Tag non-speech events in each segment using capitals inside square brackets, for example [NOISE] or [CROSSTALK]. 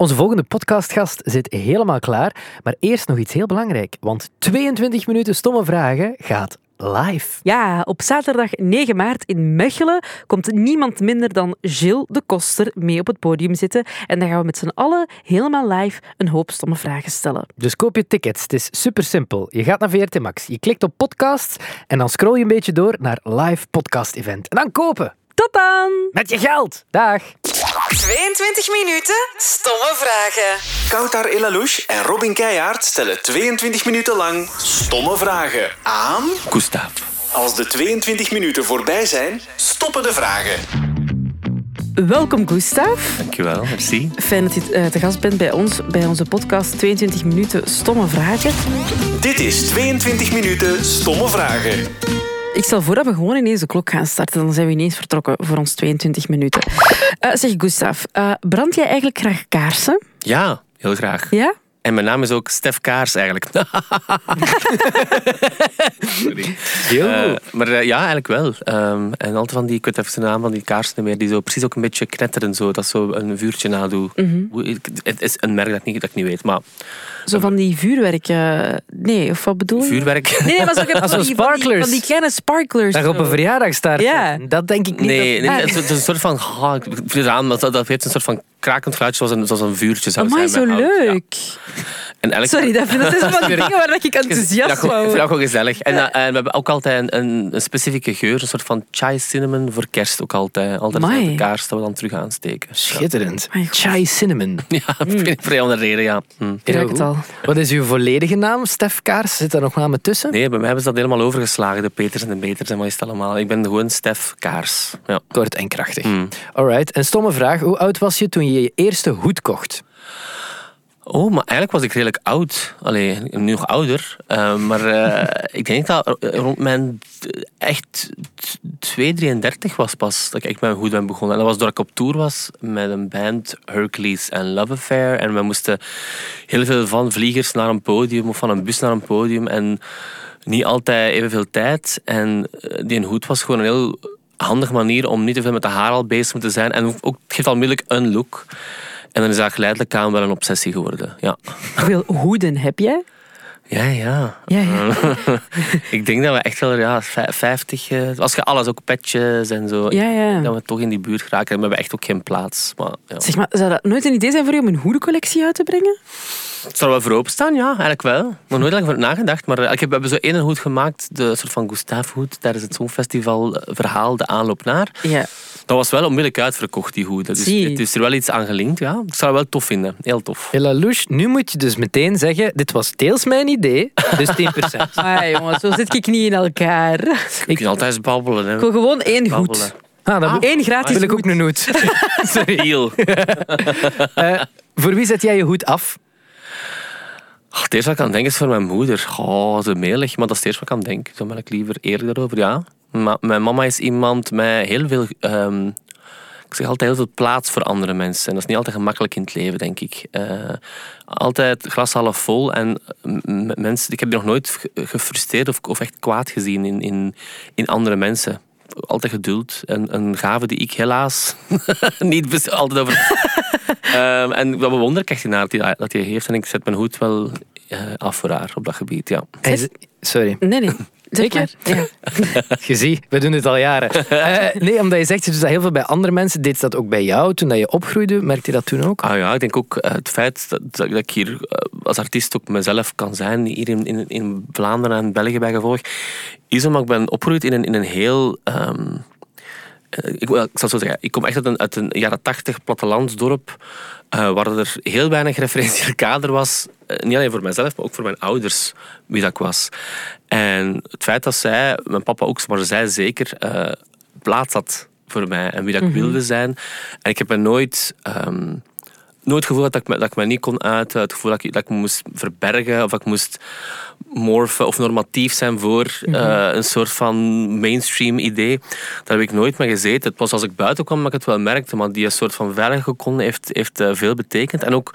Onze volgende podcastgast zit helemaal klaar, maar eerst nog iets heel belangrijk, want 22 minuten stomme vragen gaat live. Ja, op zaterdag 9 maart in Mechelen komt niemand minder dan Gilles de Koster mee op het podium zitten. En dan gaan we met z'n allen helemaal live een hoop stomme vragen stellen. Dus koop je tickets, het is super simpel. Je gaat naar VRT Max, je klikt op podcasts en dan scroll je een beetje door naar live podcast event. En dan kopen! Tot dan! Met je geld! Dag! 22 minuten stomme vragen. Koutar Elalouche en Robin Keijaard stellen 22 minuten lang stomme vragen aan... Gustav. Als de 22 minuten voorbij zijn, stoppen de vragen. Welkom Gustav. Dankjewel, merci. Fijn dat je eh, te gast bent bij ons, bij onze podcast 22 minuten stomme vragen. Dit is 22 minuten stomme vragen. Ik stel voor dat we gewoon ineens de klok gaan starten. Dan zijn we ineens vertrokken voor ons 22 minuten. Eh, zeg Gustav, eh, brand jij eigenlijk graag kaarsen? Ja, heel graag. Ja? En mijn naam is ook Stef Kaars eigenlijk. [LAUGHS] Sorry. Heel goed. maar eh, ja, eigenlijk wel. Ehm, en altijd van die, ik weet even de naam van die kaarsen meer, die zo precies ook een beetje knetteren, zo, dat zo een vuurtje. Hoe- ik- Het is een merk dat ik niet, dat ik niet weet, maar Zo van die vuurwerk... eh, nee, of wat bedoel je? vuurwerk. Nee, maar zo, [LAUGHS] van, zo die, van, die, sparklers. van die kleine sparklers. Dat je op een verjaardag start. Ja. Dat denk ik niet. Nee, dat- nee, het is- het is een soort van. Oh, [LAUGHS] ik vind het aan, maar dat, dat heeft een soort van krakend geluidje, zoals een, zoals een vuurtje zou Amai, zijn. zo ja. Leuk. En elk, Sorry, dat, dat is van die dingen waar ik enthousiast van vind word. dat gewoon gezellig. En, eh, en we hebben ook altijd een, een, een specifieke geur, een soort van chai cinnamon voor kerst ook altijd. Altijd dezelfde kaars dat we dan terug aansteken. Schitterend. Chai cinnamon. [LAUGHS] Ja, ja vrij onder reden, ja. Hm. Ik het al. Wat is uw volledige naam, Stef Kaars? Zit daar nog namen tussen? Nee, bij mij hebben ze dat helemaal overgeslagen. De Peters en de Beters en wat is het allemaal. Ik ben gewoon Stef Kaars. Ja. Kort en krachtig. Mm. Alright. En stomme vraag. Hoe oud was je toen je je eerste hoed kocht? Oh, maar eigenlijk was ik redelijk oud. Allee, nu nog ouder. Eh, maar eh, ik denk dat rond mijn eh, echt 2, 33 was pas dat ik met mijn hoed ben begonnen. En dat was doordat ik op tour was met een band Hercules en Love Affair. En we moesten heel veel van vliegers naar een podium of van een bus naar een podium. En niet altijd evenveel tijd. En eh, die hoed was gewoon een heel handige manier om niet te veel met de haar al bezig te zijn. En ook, het geeft onmiddellijk een look. En dan is dat geleidelijk aan wel een obsessie geworden. Ja, Hoeveel hoeden heb jij? ja. ja. Ja, ja. [LAUGHS] ik denk dat we echt wel ja, vij- 50... eh, als je alles, ook petjes en zo... Ja, ja. Dat we toch in die buurt geraken. En we hebben echt ook geen plaats. Maar, ja. Zeg maar, zou dat nooit een idee zijn voor je om een hoedencollectie uit te brengen? Het zou wel voor openstaan, ja, eigenlijk wel. Nog nooit lang over nagedacht. Maar eh, ik heb, we hebben zo één hoed gemaakt, de soort van Gustave hoed, tijdens het Songfestival eh, verhaal De Aanloop Naar. Ja. Dat was wel onmiddellijk uitverkocht, die hoed. Dus Zie. het is er wel iets aan gelinkt, ja. Ik zou het wel tof vinden. Heel tof. Hela Louche, nu moet je dus meteen zeggen, dit was deels mijn idee, dus 10%. Ah, jongen, zo zit ik niet in elkaar. Ik kan altijd eens babbelen, hè. Ik wil gewoon één Babbelen. goed. Ah, dan Eén gratis wil ik ook een. [LAUGHS] [LAUGHS] [LAUGHS] Eh, voor wie zet jij je hoed af? Oh, het eerste wat ik aan denk is voor mijn moeder. Oh, ze melig, maar dat is het eerste wat ik aan denk. Dan ben ik liever eerder daarover, ja. Maar mijn mama is iemand met heel veel... ehm, ik zeg altijd heel veel plaats voor andere mensen. En dat is niet altijd gemakkelijk in het leven, denk ik. Eh, altijd glas half vol. En m- mensen, ik heb die nog nooit ge- gefrustreerd of, of echt kwaad gezien in, in, in andere mensen. Altijd geduld. En een gave die ik helaas [LAUGHS] niet altijd over... Ehm, en dat bewonder ik echt naar dat hij, dat hij heeft. En ik zet mijn hoed wel eh, af voor haar op dat gebied, ja. Is- Sorry. Nee, nee. Zeker? Ja. [LAUGHS] Je ziet, we doen dit al jaren. [LAUGHS] Eh, nee, omdat je zegt, je doet dat heel veel bij andere mensen. Deed ze dat ook bij jou toen dat je opgroeide? Merkte je dat toen ook? Ah ja, ik denk ook eh, het feit dat, dat ik hier als artiest ook mezelf kan zijn, hier in, in, in Vlaanderen en België bij gevolg, is omdat ik ben opgegroeid in een, in een heel... ehm, eh, ik, wel, ik zal zo zeggen, ik kom echt uit een, uit een jaren tachtig plattelandsdorp eh, waar er heel weinig referentieel kader was. eh, niet alleen voor mijzelf, maar ook voor mijn ouders, wie dat ik was. En het feit dat zij, mijn papa ook, maar zij zeker, eh, plaats had voor mij en wie dat ik wilde zijn. En ik heb me nooit... ehm, nooit het gevoel dat ik, me, dat ik me niet kon uiten. Het gevoel dat ik, dat ik me moest verbergen of dat ik moest morfen of normatief zijn voor eh, een soort van mainstream idee. Daar heb ik nooit mee gezeten. Het was als ik buiten kwam dat ik het wel merkte, maar die soort van veilige gekon heeft, heeft eh, veel betekend. En ook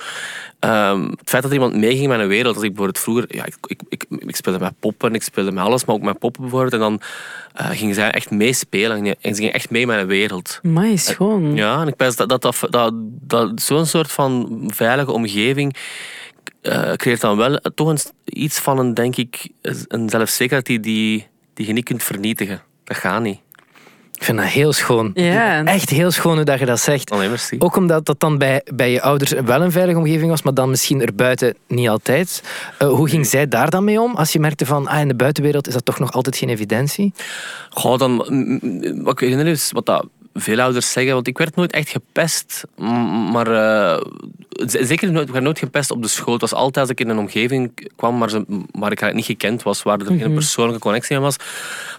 ehm, het feit dat iemand meeging met een wereld. Als ik bijvoorbeeld vroeger, ja, ik, ik, ik, ik speelde met poppen, ik speelde met alles, maar ook met poppen bijvoorbeeld. En dan eh, ging zij echt meespelen en ze ging echt mee met een wereld. Amai, schoon. Ja, en ik dat, dat, dat, dat, dat zo'n soort van veilige omgeving eh, creëert dan wel toch een, iets van een, denk ik, een zelfzekerheid die, die, die je niet kunt vernietigen. Dat gaat niet. Ik vind dat heel schoon. Ja. Echt heel schoon hoe dat je dat zegt. Oh, nee. Ook omdat dat dan bij, bij je ouders wel een veilige omgeving was, maar dan misschien erbuiten niet altijd. Eh, hoe ging zij daar dan mee om? Als je merkte van ah, in de buitenwereld is dat toch nog altijd geen evidentie? Goh, dan, mm, mm, wat ik herinner is wat dat veel ouders zeggen, want ik werd nooit echt gepest, maar eh, zeker nooit, ik werd nooit gepest op de school. Het was altijd als ik in een omgeving kwam waar, ze, waar ik niet gekend was, waar er geen persoonlijke connectie aan was,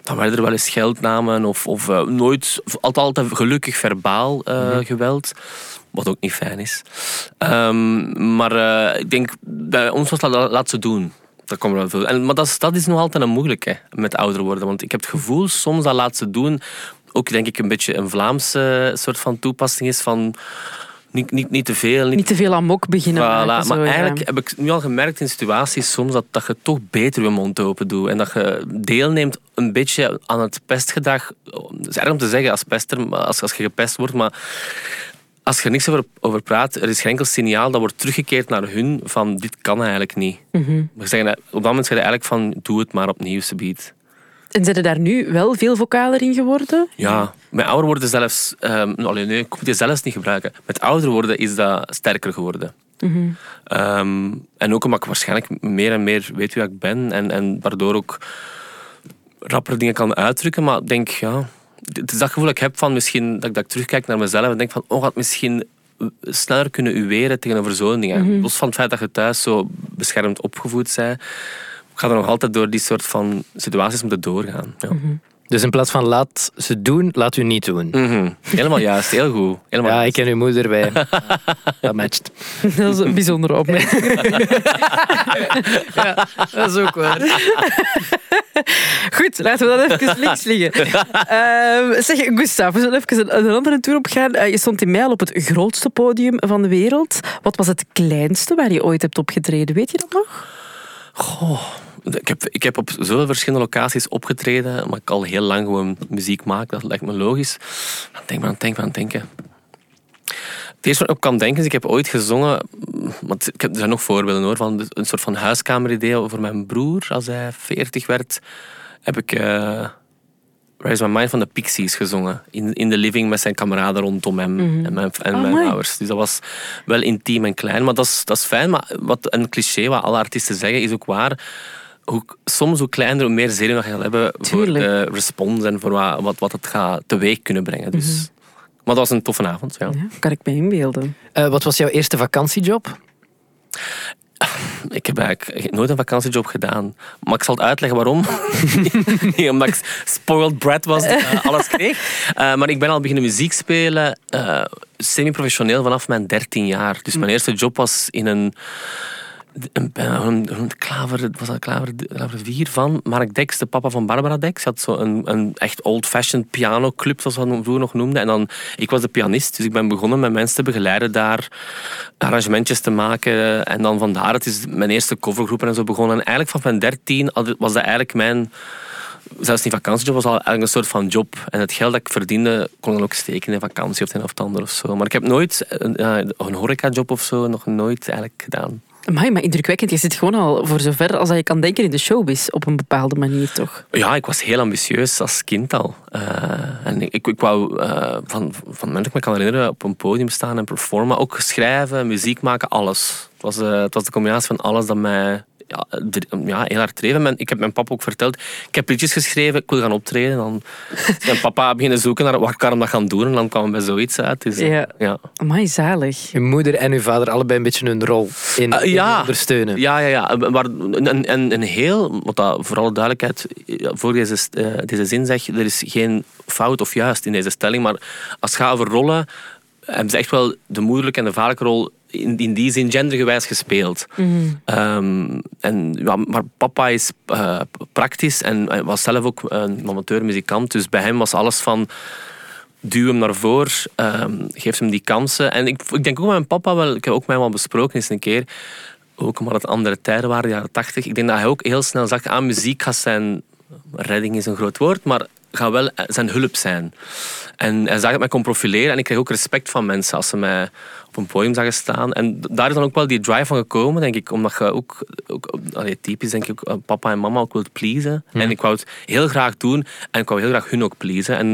dan werden er wel eens scheldnamen of, of eh, nooit, altijd, altijd gelukkig verbaal eh, geweld. Wat ook niet fijn is. Ehm, maar ik denk, bij ons was dat la- laat ze doen. Dat komt wel veel. En, maar dat is, dat is nog altijd een moeilijke met ouder worden. Want ik heb het gevoel soms dat laat ze doen ook denk ik een beetje een Vlaamse soort van toepassing is van niet, niet, niet te veel. Niet, Niet te veel amok beginnen Voilà, maken. maar zo, ja. eigenlijk heb ik nu al gemerkt in situaties soms dat, dat je toch beter je mond open doet. En dat je deelneemt een beetje aan het pestgedrag. Het is erg om te zeggen als pester, als, als je gepest wordt, maar als je er niks over, over praat, er is geen enkel signaal dat wordt teruggekeerd naar hun van dit kan eigenlijk niet. Maar zeggen, op dat moment zeg je eigenlijk van doe het maar opnieuw, subiet. En zijn er daar nu wel veel vocaler in geworden? Ja, met ouder worden zelfs... ehm allee, nee, ik moet die zelfs niet gebruiken. Met ouder worden is dat sterker geworden. Ehm, en ook omdat ik waarschijnlijk meer en meer weet wie ik ben. En, en waardoor ook rapper dingen kan uitdrukken. Maar ik denk, ja... Het is dat gevoel dat ik heb van misschien... Dat ik, dat ik terugkijk naar mezelf en denk van... Oh, had misschien sneller kunnen uweren tegenover zo'n dingen. Los van het feit dat je thuis zo beschermd opgevoed bent... Ga er nog altijd door die soort van situaties moeten doorgaan. Ja. Dus in plaats van laat ze doen, laat u niet doen. Mhm. Helemaal juist, heel goed. Helemaal Ja, juist. ik ken uw moeder bij. Dat matcht. [LAUGHS] Dat is een bijzondere opmerking. [LAUGHS] Dat is ook waar. [LAUGHS] Goed, laten we dat even links liggen. Ehm, zeg, Gustav, we zullen even een, een andere tour op gaan. Eh, je stond in Mijl op het grootste podium van de wereld. Wat was het kleinste waar je ooit hebt opgetreden? Weet je dat nog? Goh, ik, heb, ik heb op zoveel verschillende locaties opgetreden, maar ik al heel lang gewoon muziek maak, dat lijkt me logisch. Dan denk maar aan denken, aan het denken. Het eerste wat ik kan denken is, ik heb ooit gezongen, want ik heb, er zijn nog voorbeelden hoor, van een soort van huiskameridee over mijn broer. Als hij 40 werd, heb ik Where is My Mind van de Pixies gezongen. In, in de living met zijn kameraden rondom hem en mijn, en Oh, mijn mooi. ouders. Dus dat was wel intiem en klein, maar dat is, dat is fijn. Maar wat een cliché wat alle artiesten zeggen, is ook waar. Hoe, soms hoe kleiner, hoe meer zenuwen je gaat hebben Tuurlijk. voor de respons en voor wat, wat, wat het gaat teweeg kunnen brengen. Dus. Maar dat was een toffe avond, ja. Ja, kan ik me inbeelden. Eh, wat was jouw eerste vakantiejob? Ik heb eigenlijk nooit een vakantiejob gedaan. Maar ik zal het uitleggen waarom. [LAUGHS] Niet omdat ik spoiled brat was die alles kreeg. Eh, maar ik ben al beginnen muziek spelen, eh, semi-professioneel vanaf mijn 13 jaar. Dus mijn eerste job was in een... Een, een, een, een klaver, was dat klaver, klaver 4 van Mark Dex, de papa van Barbara Dex. Had zo een, een echt old-fashioned pianoclub, zoals we dat vroeger nog noemden. En dan, ik was de pianist, dus ik ben begonnen met mensen te begeleiden daar, arrangementjes te maken. En dan vandaar, het is mijn eerste covergroepen en zo begonnen. En eigenlijk vanaf mijn 13 had- was dat eigenlijk mijn zelfs niet vakantiejob, was al eigenlijk een soort van job. En het geld dat ik verdiende, kon ik dan ook steken in vakantie of het een of het ander of zo. Maar ik heb nooit een, ja, een horecajob of zo nog nooit eigenlijk gedaan. Amai, maar indrukwekkend. Je zit gewoon al voor zover als dat je kan denken in de showbiz. Op een bepaalde manier, toch? Ja, ik was heel ambitieus als kind al. Eh, en ik, wou eh, van, van het ik me kan herinneren op een podium staan en performen. Ook schrijven, muziek maken, alles. Het was, eh, het was de combinatie van alles dat mij ja, dr- ja, heel hard. En mijn- ik heb mijn papa ook verteld, ik heb liedjes geschreven, ik wil gaan optreden. Dan is [LAUGHS] mijn papa beginnen zoeken naar waar ik kan dat gaan doen. En dan kwam er bij zoiets uit. Dus, eh, Ja. ja. Amai, zalig. Uw moeder en uw vader allebei een beetje hun rol in, in ja. ondersteunen. Ja, ja, ja. Maar een, een, een heel, wat dat voor alle duidelijkheid, ja, voor deze, eh, deze zin zeg, er is geen fout of juist in deze stelling. Maar als het gaat over rollen, hebben ze echt wel de moederlijke en de vaderlijke rol in, in die zin gendergewijs gespeeld. Ehm, en, ja, maar papa is eh, praktisch en was zelf ook een amateur muzikant. Dus bij hem was alles van duw hem naar voren, ehm, geef hem die kansen. En ik, ik denk ook met mijn papa wel, ik heb ook met hem al besproken eens een keer, ook omdat het andere tijden waren, de jaren tachtig. Ik denk dat hij ook heel snel zag, aan muziek gaat zijn, redding is een groot woord, maar gaat wel zijn hulp zijn. En hij zag dat mij kon profileren en ik kreeg ook respect van mensen als ze mij op een podium zagen staan. En daar is dan ook wel die drive van gekomen, denk ik, omdat je ook, ook allee, typisch denk ik, ook papa en mama ook wilt pleasen. En ik wou het heel graag doen en ik wou heel graag hun ook pleasen. En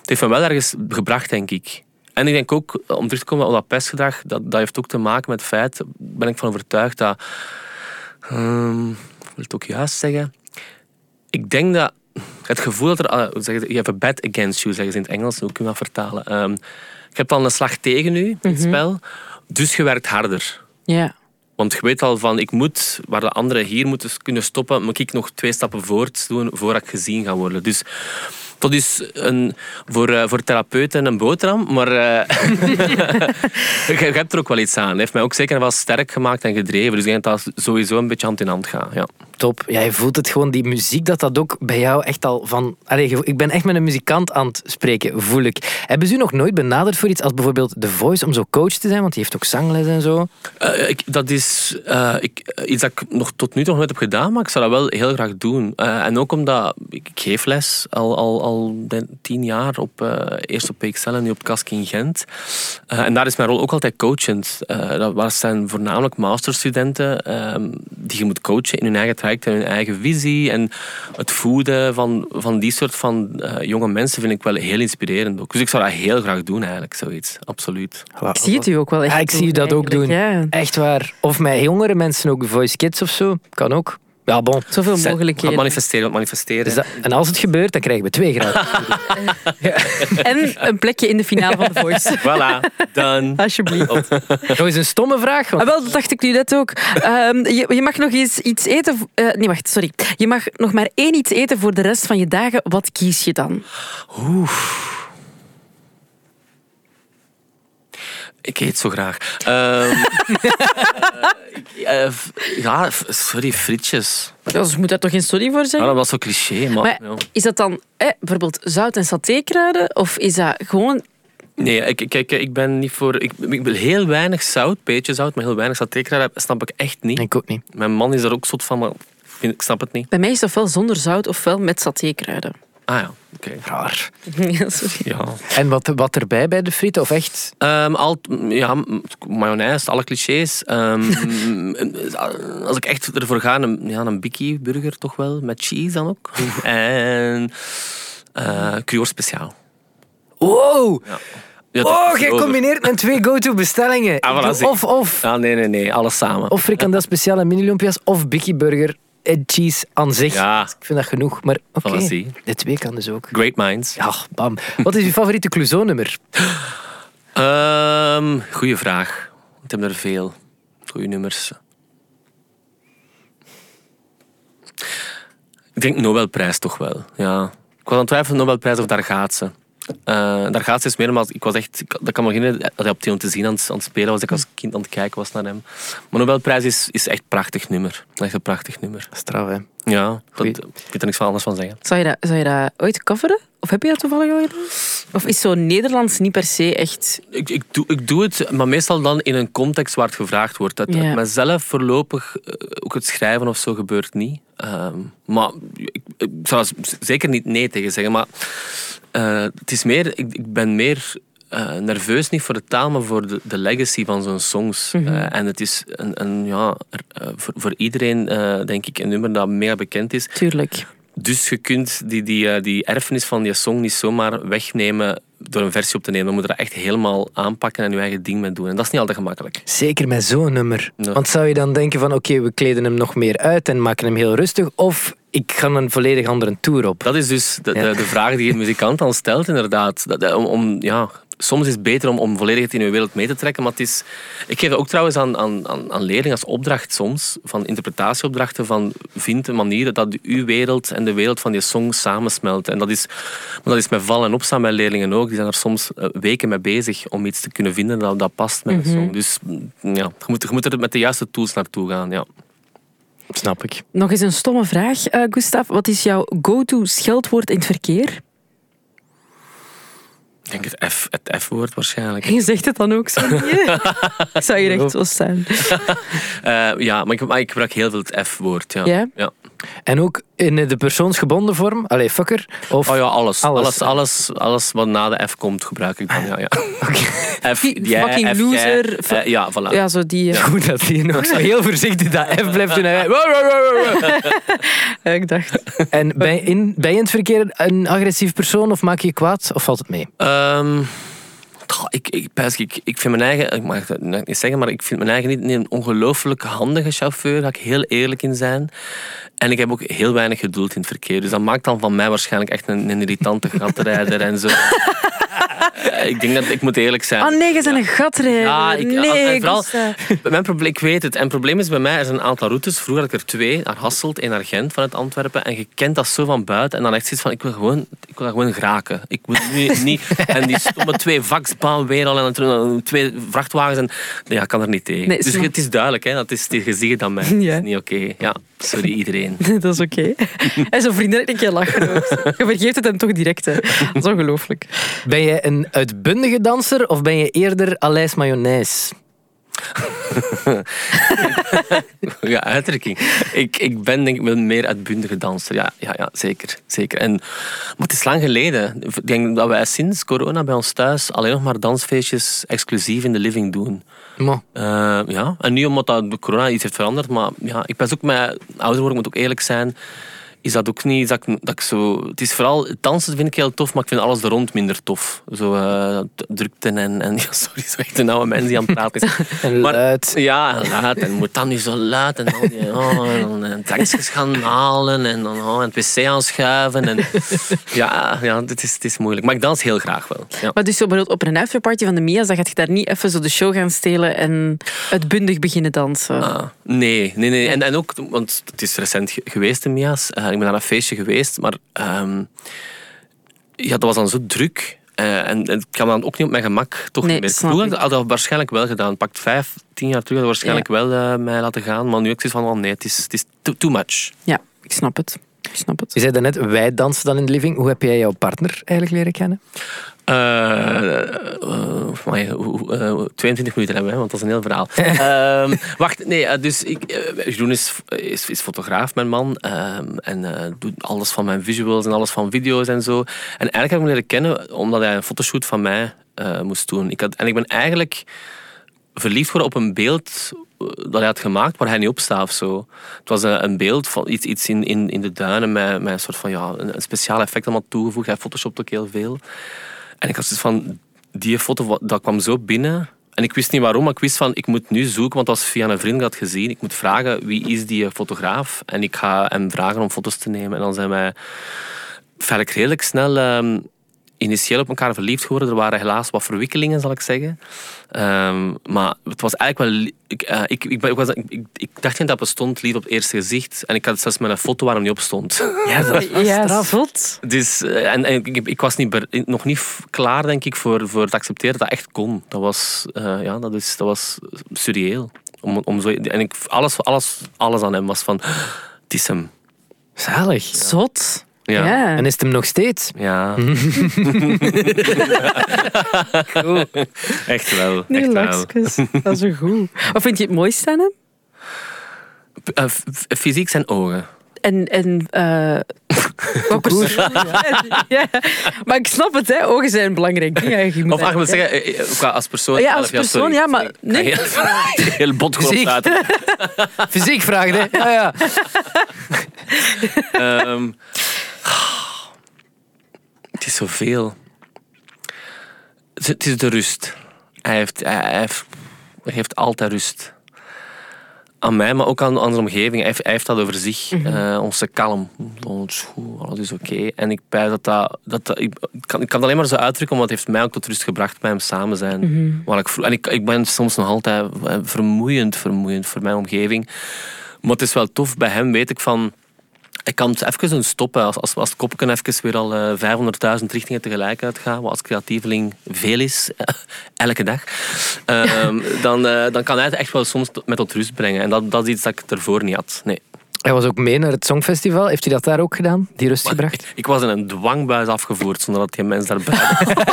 het heeft me wel ergens gebracht, denk ik. En ik denk ook, om terug te komen op dat pestgedrag, dat, dat heeft ook te maken met het feit, ben ik van overtuigd dat, ehm, ik wil het ook juist zeggen, ik denk dat het gevoel dat er, zeg je, hebt a bet against you, zeggen ze in het Engels, hoe kun je dat vertalen? Ehm, je hebt al een slag tegen u in het spel, dus je werkt harder. Ja. Want je weet al van, ik moet, waar de anderen hier moeten kunnen stoppen, moet ik nog twee stappen voort doen voordat ik gezien ga worden. Dus dat is een, voor, eh, voor therapeuten een boterham, maar eh, [LAUGHS] je, je hebt er ook wel iets aan. Het heeft mij ook zeker wel sterk gemaakt en gedreven. Dus ik denk dat dat sowieso een beetje hand in hand gaat. Ja. Top. Ja, voelt het gewoon, die muziek, dat dat ook bij jou echt al van... Allee, ik ben echt met een muzikant aan het spreken, voel ik. Hebben ze u nog nooit benaderd voor iets als bijvoorbeeld The Voice, om zo coach te zijn? Want die heeft ook zangles en zo. Eh, ik, dat is eh, ik, iets dat ik nog tot nu toe nog nooit heb gedaan, maar ik zou dat wel heel graag doen. Eh, en ook omdat ik, geef les al, al, al tien jaar, op, eh, eerst op PXL en nu op Kask in Gent. Eh, en daar is mijn rol ook altijd coachend. Eh, dat zijn voornamelijk masterstudenten ehm, die je moet coachen in hun eigen en hun eigen visie. En het voeden van, van die soort van eh, jonge mensen vind ik wel heel inspirerend. Ook. Dus ik zou dat heel graag doen eigenlijk, zoiets. Absoluut. Ik zie het u ook wel echt Ja, ik zie u doen, dat ook doen. Ja. Echt waar. Of met jongere mensen ook, Voice Kids of zo. Kan ook. Ja, bon. Zoveel mogelijkheden. manifesteren, wat manifesteren. Dus dat- en als het gebeurt, dan krijgen we twee graden. [LAUGHS] En een plekje in de finale van The Voice. [LAUGHS] Voilà, done. Alsjeblieft. Nog eens een stomme vraag. want- Ah, wel, dat dacht ik nu net ook. Ehm, je, je mag nog eens iets eten. eh, nee, wacht, sorry. Je mag nog maar één iets eten voor de rest van je dagen. Wat kies je dan? Ik eet zo graag. [LAUGHS] F- ja, sorry, frietjes. Ja, dus moet daar toch geen sorry voor Ja, zeggen? dat was zo cliché, maar... Maar ja. is dat dan eh, bijvoorbeeld zout- en satékruiden? Of is dat gewoon... Nee, ik, kijk, ik ben niet voor... Ik, ik wil heel weinig zout, beetje zout, maar heel weinig satékruiden, snap ik echt niet. Ik ook niet. Mijn man is daar ook zot van, maar ik vind- ik snap het niet. Bij mij is dat ofwel zonder zout ofwel met satékruiden. Ah ja, oké. Raar. Ja, sorry. Ja. En wat, wat erbij bij de frieten? Of echt... Ehm, al, ja, mayonaise, alle clichés. Ehm, [LAUGHS] als ik echt ervoor ga, een, ja, een bikkie burger toch wel, met cheese dan ook. En eh Cure speciaal. Wow! Ja. Oh, jij over. combineert mijn twee [LAUGHS] go-to bestellingen. Ah, voilà, of, of. Ja, nee, nee, nee, alles samen. Of frikandel speciaal en mini lumpia's. Of Bikkie Burger cheese aan zich. Ja. Ik vind dat genoeg. Maar oké, de twee kan dus ook. Great minds. Ja, bam. Wat is uw favoriete Clouseau-nummer? Ehm goeie vraag. Ik heb er veel. Goeie nummers. Ik denk Nobelprijs toch wel. Ja. Ik was aan het twijfelen Nobelprijs of daar gaat ze. Eh, daar gaat ze is meer, maar ik was echt, dat kan me herinneren dat hij op te zien aan, het- aan het spelen was. Ik als kind aan het kijken was naar hem. Maar Nobelprijs is, is echt een prachtig nummer. Echt een prachtig nummer. Straf, hè. Ja, dat, ik weet er niks van anders van zeggen. Zou je, dat, zou je dat ooit coveren? Of heb je dat toevallig al gedaan? Of is zo Nederlands niet per se echt... Ik, ik, doe, ik doe het, maar meestal dan in een context waar het gevraagd wordt. Dat Ja. mezelf voorlopig, eh, ook het schrijven of zo, gebeurt niet. Ehm, maar ik, ik zou er zeker niet nee tegen zeggen. Maar eh, het is meer, ik, ik ben meer eh, nerveus niet voor de taal, maar voor de, de legacy van zo'n songs. Eh, en het is een, een, ja, voor, voor iedereen, denk ik, een nummer dat mega bekend is. Tuurlijk. Dus je kunt die, die, eh, die erfenis van die song niet zomaar wegnemen door een versie op te nemen. Dan moet je dat echt helemaal aanpakken en je eigen ding mee doen. En dat is niet altijd gemakkelijk. Zeker met zo'n nummer. Want zou je dan denken van oké, we kleden hem nog meer uit en maken hem heel rustig. Of ik ga een volledig andere tour op. Dat is dus de, Ja. de, de vraag die een muzikant dan stelt, inderdaad. Dat, eh, om, om, ja, soms is het beter om, om volledig het in je wereld mee te trekken. Maar het is, ik geef dat ook trouwens aan, aan, aan aan leerlingen als opdracht soms, van interpretatieopdrachten, van vind een manier dat uw wereld en de wereld van die song samensmelten. En dat is, maar dat is met vallen en opstaan bij leerlingen ook. Die zijn er soms eh, weken mee bezig om iets te kunnen vinden dat, dat past met een song. Dus mm, ja, je moet, je moet er met de juiste tools naartoe gaan. Ja. Snap ik. Nog eens een stomme vraag, eh Gustav. Wat is jouw go-to scheldwoord in het verkeer? Ik denk het F- het F-woord waarschijnlijk. [LAUGHS] Je zegt het dan ook zo? [LAUGHS] Ik zou hier echt zo staan. [LAUGHS] Eh, ja, maar ik, maar ik gebruik heel veel het F-woord. Ja. Ja? Ja. En ook in de persoonsgebonden vorm? Allee, fucker? Of... Oh ja, alles. Alles. Alles, alles, alles, wat na de F komt, gebruik ik dan. Ja, ja. [LAUGHS] F, jij, Fucking F, loser. Eh, ja, voilà. Ja, zo die... eh, Goed dat hij nog zo heel voorzichtig dat F blijft doen. [LAUGHS] Ja, ik dacht... en ben, je in, ben je in het verkeer een agressief persoon of maak je kwaad? Of valt het mee? Ehm, ik, ik, ik, ik vind mijn eigen, ik mag het niet zeggen, maar ik vind mijn eigen niet, niet een ongelooflijk handige chauffeur. Daar ga ik heel eerlijk in zijn. En ik heb ook heel weinig geduld in het verkeer. Dus dat maakt dan van mij waarschijnlijk echt een, een irritante gatrijder en zo. [LAUGHS] Eh, ik denk dat ik moet eerlijk zijn. Oh nee, je bent een gatrijder. Ja, ik, nee, en vooral, [LAUGHS] mijn probleem, ik weet het. En het probleem is bij mij, er zijn een aantal routes. Vroeger had ik er twee, naar Hasselt en naar Gent vanuit Antwerpen. En je kent dat zo van buiten. En dan echt zoiets van, ik wil gewoon, ik wil dat gewoon geraken. Ik moet nu [LAUGHS] niet... En die stomme twee vaksbaan weer al en dan twee vrachtwagens. En, ja, ik kan er niet tegen. Nee, dus het is duidelijk, hè. Dat is, het aan mij. [LAUGHS] Ja. Dat is niet oké. Ja, sorry iedereen. Dat is oké. En zo vrienden een keer lachen ook. Je vergeeft het hem toch direct, hè. Dat is ongelooflijk. Ben je een uitbundige danser of ben je eerder Aleis Mayonaise? [LAUGHS] Ja, uitdrukking. Ik, ik ben denk ik wel meer uitbundige danser. Ja, ja, ja zeker, zeker. En, maar het is lang geleden. Ik denk dat wij sinds corona bij ons thuis alleen nog maar dansfeestjes exclusief in de living doen. Eh, ja, en nu omdat dat de corona iets heeft veranderd, maar ja, ik ben ook met ouder worden, ik moet ook eerlijk zijn, is dat ook niet dat ik, dat ik zo... Het is vooral, dansen vind ik heel tof, maar ik vind alles er rond minder tof. Zo d- drukte en, en... [LAUGHS] Ja, sorry, zo echt een oude mens die aan het praten is. [LAUGHS] En Maar- luid. Ja, en luid. En moet dan niet zo luid. En dan, die, oh, en dan drankjes gaan halen. En dan oh, en het wc aanschuiven. En, [LAUGHS] ja, ja het, is, het is moeilijk. Maar ik dans heel graag wel. Ja. Maar dus zo bijvoorbeeld op een afterparty van de Mia's, dan gaat je daar niet even zo de show gaan stelen en uitbundig beginnen dansen. Ah, nee, nee, nee. En, en ook, want het is recent ge- geweest in Mia's. Eh, ik ben naar een feestje geweest, maar ehm, ja, dat was dan zo druk. Eh, en, en ik kan dan ook niet op mijn gemak toch Nee, niet meer. ik. had ik dat waarschijnlijk wel gedaan. Pakt vijf, tien jaar terug had ik waarschijnlijk wel eh, mij laten gaan. Maar nu heb ik zoiets van, oh nee, het is, het is too, too much. Ja, ik snap het. Ik snap het. Je zei daarnet, wij dansen dan in de living. Hoe heb jij jouw partner eigenlijk leren kennen? Eh, eh, eh, 22 minuten hebben, hè, want dat is een heel verhaal. [LAUGHS] Ehm, wacht, nee, eh, dus ik, eh, Jeroen is, is, is fotograaf, mijn man. ehm, en eh, doet alles van mijn visuals en alles van video's en zo. En eigenlijk heb ik hem leren kennen omdat hij een fotoshoot van mij eh, moest doen. Ik had, en ik ben eigenlijk verliefd geworden op een beeld eh, dat hij had gemaakt waar hij niet op staat of zo. Het was eh, een beeld van iets, iets in, in, in de duinen met, met een soort van ja, een, een speciaal effect allemaal toegevoegd. Hij photoshopt ook heel veel. En ik had zoiets van, die foto dat kwam zo binnen. En ik wist niet waarom, maar ik wist van, ik moet nu zoeken, want was via een vriend dat gezien. Ik moet vragen, wie is die fotograaf? En ik ga hem vragen om foto's te nemen. En dan zijn wij eigenlijk redelijk snel ehm, initieel op elkaar verliefd geworden. Er waren helaas wat verwikkelingen, zal ik zeggen. Ehm, maar het was eigenlijk wel... Ik, eh, ik, ik, ik, was, ik, ik, ik dacht niet dat het bestond, lief op het eerste gezicht. En ik had zelfs met een foto waar hem niet op stond. [LAUGHS] Ja, dat Ja, zot. Dus, eh, en, en ik, ik was niet nog niet klaar, denk ik, voor, voor het accepteren dat dat echt kon. Dat was, eh, ja, dat is, dat was surreëel. Om, om zo, en ik, alles, alles, alles aan hem was van... Het is hem. Zalig. Zot. Ja. Ja. En is het hem nog steeds? Ja. [LAUGHS] [LAUGHS] Echt wel. Nee, echt wel. laksjes. [LAUGHS] Dat is zo goed. Wat vind je het mooiste aan hem? Eh, f- fysiek zijn ogen. En, en eh, wat persoonlijk- ja. Maar ik snap het, hè. ogen zijn belangrijk. Ja, je moet Of dat- zeggen, eh, eh, qua als persoon. Ja, als zelf, persoon, ja, maar nee. Heel, heel bot gewoon Fysiek. praten. Fysiek vraagt, hè? Ja, ja. Ehm, het is zoveel. Het is- de rust. Hij heeft, hij heeft, hij heeft altijd rust. Aan mij, maar ook aan, aan zijn omgeving. Hij heeft, hij heeft dat over zich. Eh, onze kalm. Alles is goed, alles is oké. En ik bij dat dat... dat, dat- ik, kan, ik kan het alleen maar zo uitdrukken, want het heeft mij ook tot rust gebracht bij hem samen zijn. Waar ik, en ik, ik ben soms nog altijd eh, vermoeiend, vermoeiend voor mijn omgeving. Maar het is wel tof. Bij hem weet ik van... Ik kan het even stoppen. Als, als, als het kopje even weer al eh 500.000 richtingen tegelijk uitgaat, wat als creatieveling veel is, [LAUGHS] elke dag, [LAUGHS] ehm, dan, eh, dan kan hij het echt wel soms met tot rust brengen. En dat, dat is iets dat ik ervoor niet had. Nee. Hij was ook mee naar het Songfestival. Heeft hij dat daar ook gedaan? Die rust gebracht? Ik was in een dwangbuis afgevoerd zonder dat die mens daar buiten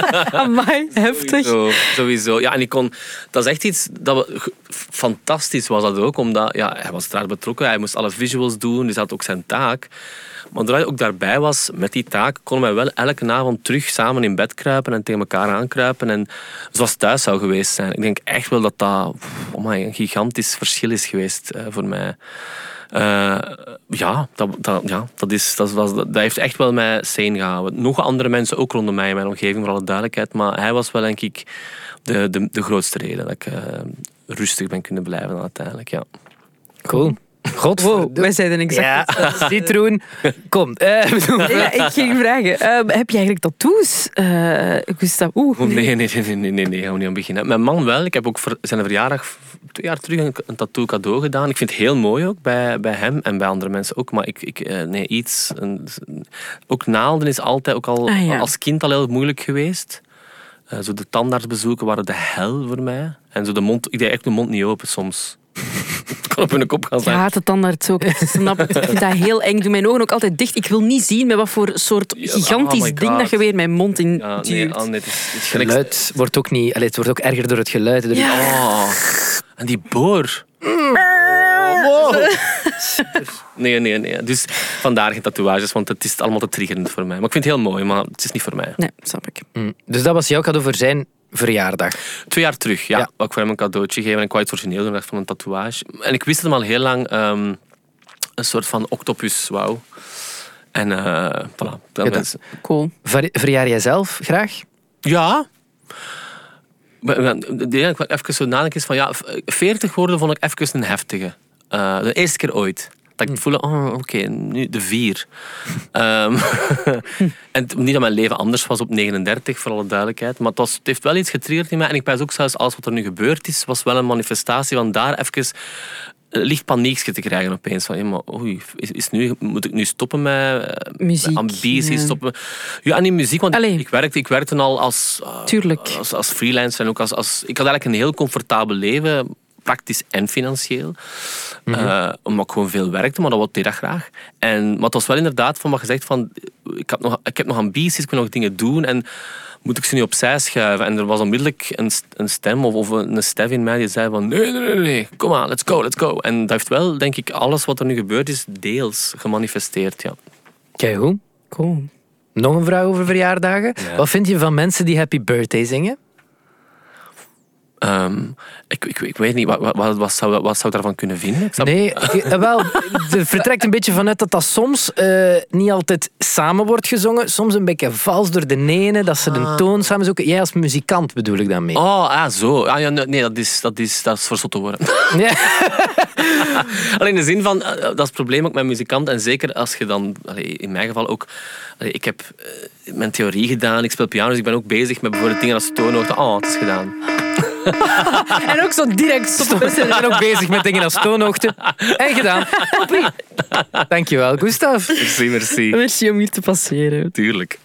[LAUGHS] Amai, heftig. Sowieso. Ja, en ik kon... Dat is echt iets... Dat we, fantastisch was dat ook, omdat ja, hij was daar betrokken. Hij moest alle visuals doen, dus hij had ook zijn taak. Maar doordat hij ook daarbij was met die taak, konden wij wel elke avond terug samen in bed kruipen en tegen elkaar aankruipen. En zoals thuis zou geweest zijn. Ik denk echt wel dat dat oh my, een gigantisch verschil is geweest eh, voor mij. Eh, ja, dat, dat, ja dat, is, dat, was, dat heeft echt wel mij sane gehouden. Nog andere mensen ook rondom mij in mijn omgeving, voor alle duidelijkheid. Maar hij was wel, denk ik, de, de, de grootste reden dat ik eh, rustig ben kunnen blijven uiteindelijk. Ja. Cool. God, Wow, wij zeiden exact Ja, [LAUGHS] citroen. Kom. [LAUGHS] bedoel- Ja, ik ging vragen, ehm, heb je eigenlijk tattoos, eh Gustav? Oeh, Oh, nee, nee, nee, nee, nee, nee, nee, gaan we niet aan beginnen. Mijn man wel. Ik heb ook voor zijn verjaardag twee jaar terug een, een tattoo cadeau gedaan. Ik vind het heel mooi ook, bij, bij hem en bij andere mensen ook. Maar ik, ik eh, nee, iets... Een, ook naalden is altijd, ook al Ah, ja. als kind al heel moeilijk geweest. Zo de tandartsbezoeken waren de hel voor mij. En zo de mond, ik deed echt de mond niet open soms. [LAUGHS] Kon op hun kop gaan Ik staan. haat het tandarts ook. Ik snap het. Ik vind dat heel eng. Ik doe mijn ogen ook altijd dicht. Ik wil niet zien met wat voor soort Ja, gigantisch oh ding dat je weer mijn mond in Ja, nee, duwt. Anne, het is, geluid wordt ook niet... Allee, het wordt ook erger door het geluid. Door die- Oh, en die boor. [LAUGHS] Nee, nee, nee. Dus vandaar geen tatoeages, want het is allemaal te triggerend voor mij. Maar ik vind het heel mooi, maar het is niet voor mij. Nee, snap ik. Mm. Dus dat was jouw cadeau voor zijn verjaardag. Twee jaar terug, ja, Ja. wou ik voor hem een cadeautje geven. En ik wou iets origineel doen, echt van een tatoeage. En ik wist het al heel lang, ehm, een soort van octopus, wauw. En eh voilà. Dan dat- Cool. Ver- verjaar jij zelf graag? Ja. Ja, even zo nadenken is van ja, 40 worden vond ik even een heftige. Eh, de eerste keer ooit. Dat ik voelde, oh, oké, nu de vier. [LAUGHS] Ehm, [LAUGHS] en niet dat mijn leven anders was op 39, voor alle duidelijkheid. Maar het, was, het heeft wel iets getriggerd in mij. En ik pijs ook zelfs, alles wat er nu gebeurd is, was wel een manifestatie van daar even eh, licht paniekje te krijgen opeens. Van, ja, maar oei, is, is nu, moet ik nu stoppen met, eh, Muziek, met ambities? ja. Stoppen? Ja, niet muziek, want Allee. ik werkte, ik werkte al als, als, als freelancer. En ook als, als, ik had eigenlijk een heel comfortabel leven, praktisch en financieel. Eh, omdat ik gewoon veel werkte, maar dat deed dat graag. En, maar het was wel inderdaad van wat gezegd van, ik, had nog, ik heb nog ambities, ik wil nog dingen doen. En moet ik ze nu opzij schuiven? En er was onmiddellijk een, een stem of, of een stef in mij die zei van nee, nee, nee, nee, kom aan, let's go, let's go. En dat heeft wel, denk ik, alles wat er nu gebeurd is, deels gemanifesteerd. Ja. Kijk hoe. Cool. Nog een vraag over verjaardagen. Ja. Wat vind je van mensen die Happy Birthday zingen? Ehm, ik, ik, ik weet niet, wat, wat, wat, zou, wat zou daarvan kunnen vinden? Nee, eh, wel, er vertrekt een beetje vanuit dat dat soms eh, niet altijd samen wordt gezongen. Soms een beetje vals door de ene, dat ze de toon samen zoeken. Jij als muzikant bedoel ik dan mee. Oh, ah, zo. Ah, ja, nee, dat is, dat is, dat is voor zot te worden. [LAUGHS] Ja. [LAUGHS] Alleen in de zin van, eh, dat is het probleem ook met muzikant. En zeker als je dan, allee, in mijn geval ook... allee, ik heb mijn theorie gedaan, ik speel piano, dus ik ben ook bezig met bijvoorbeeld dingen als toonhoogte. Oh, het is gedaan. [LAUGHS] En ook zo direct stoppen. We zijn ook bezig met dingen als toonhoogte. En gedaan. [LAUGHS] Hoppie. Dankjewel, Gustav. Merci, merci. Merci om hier te passeren. Tuurlijk.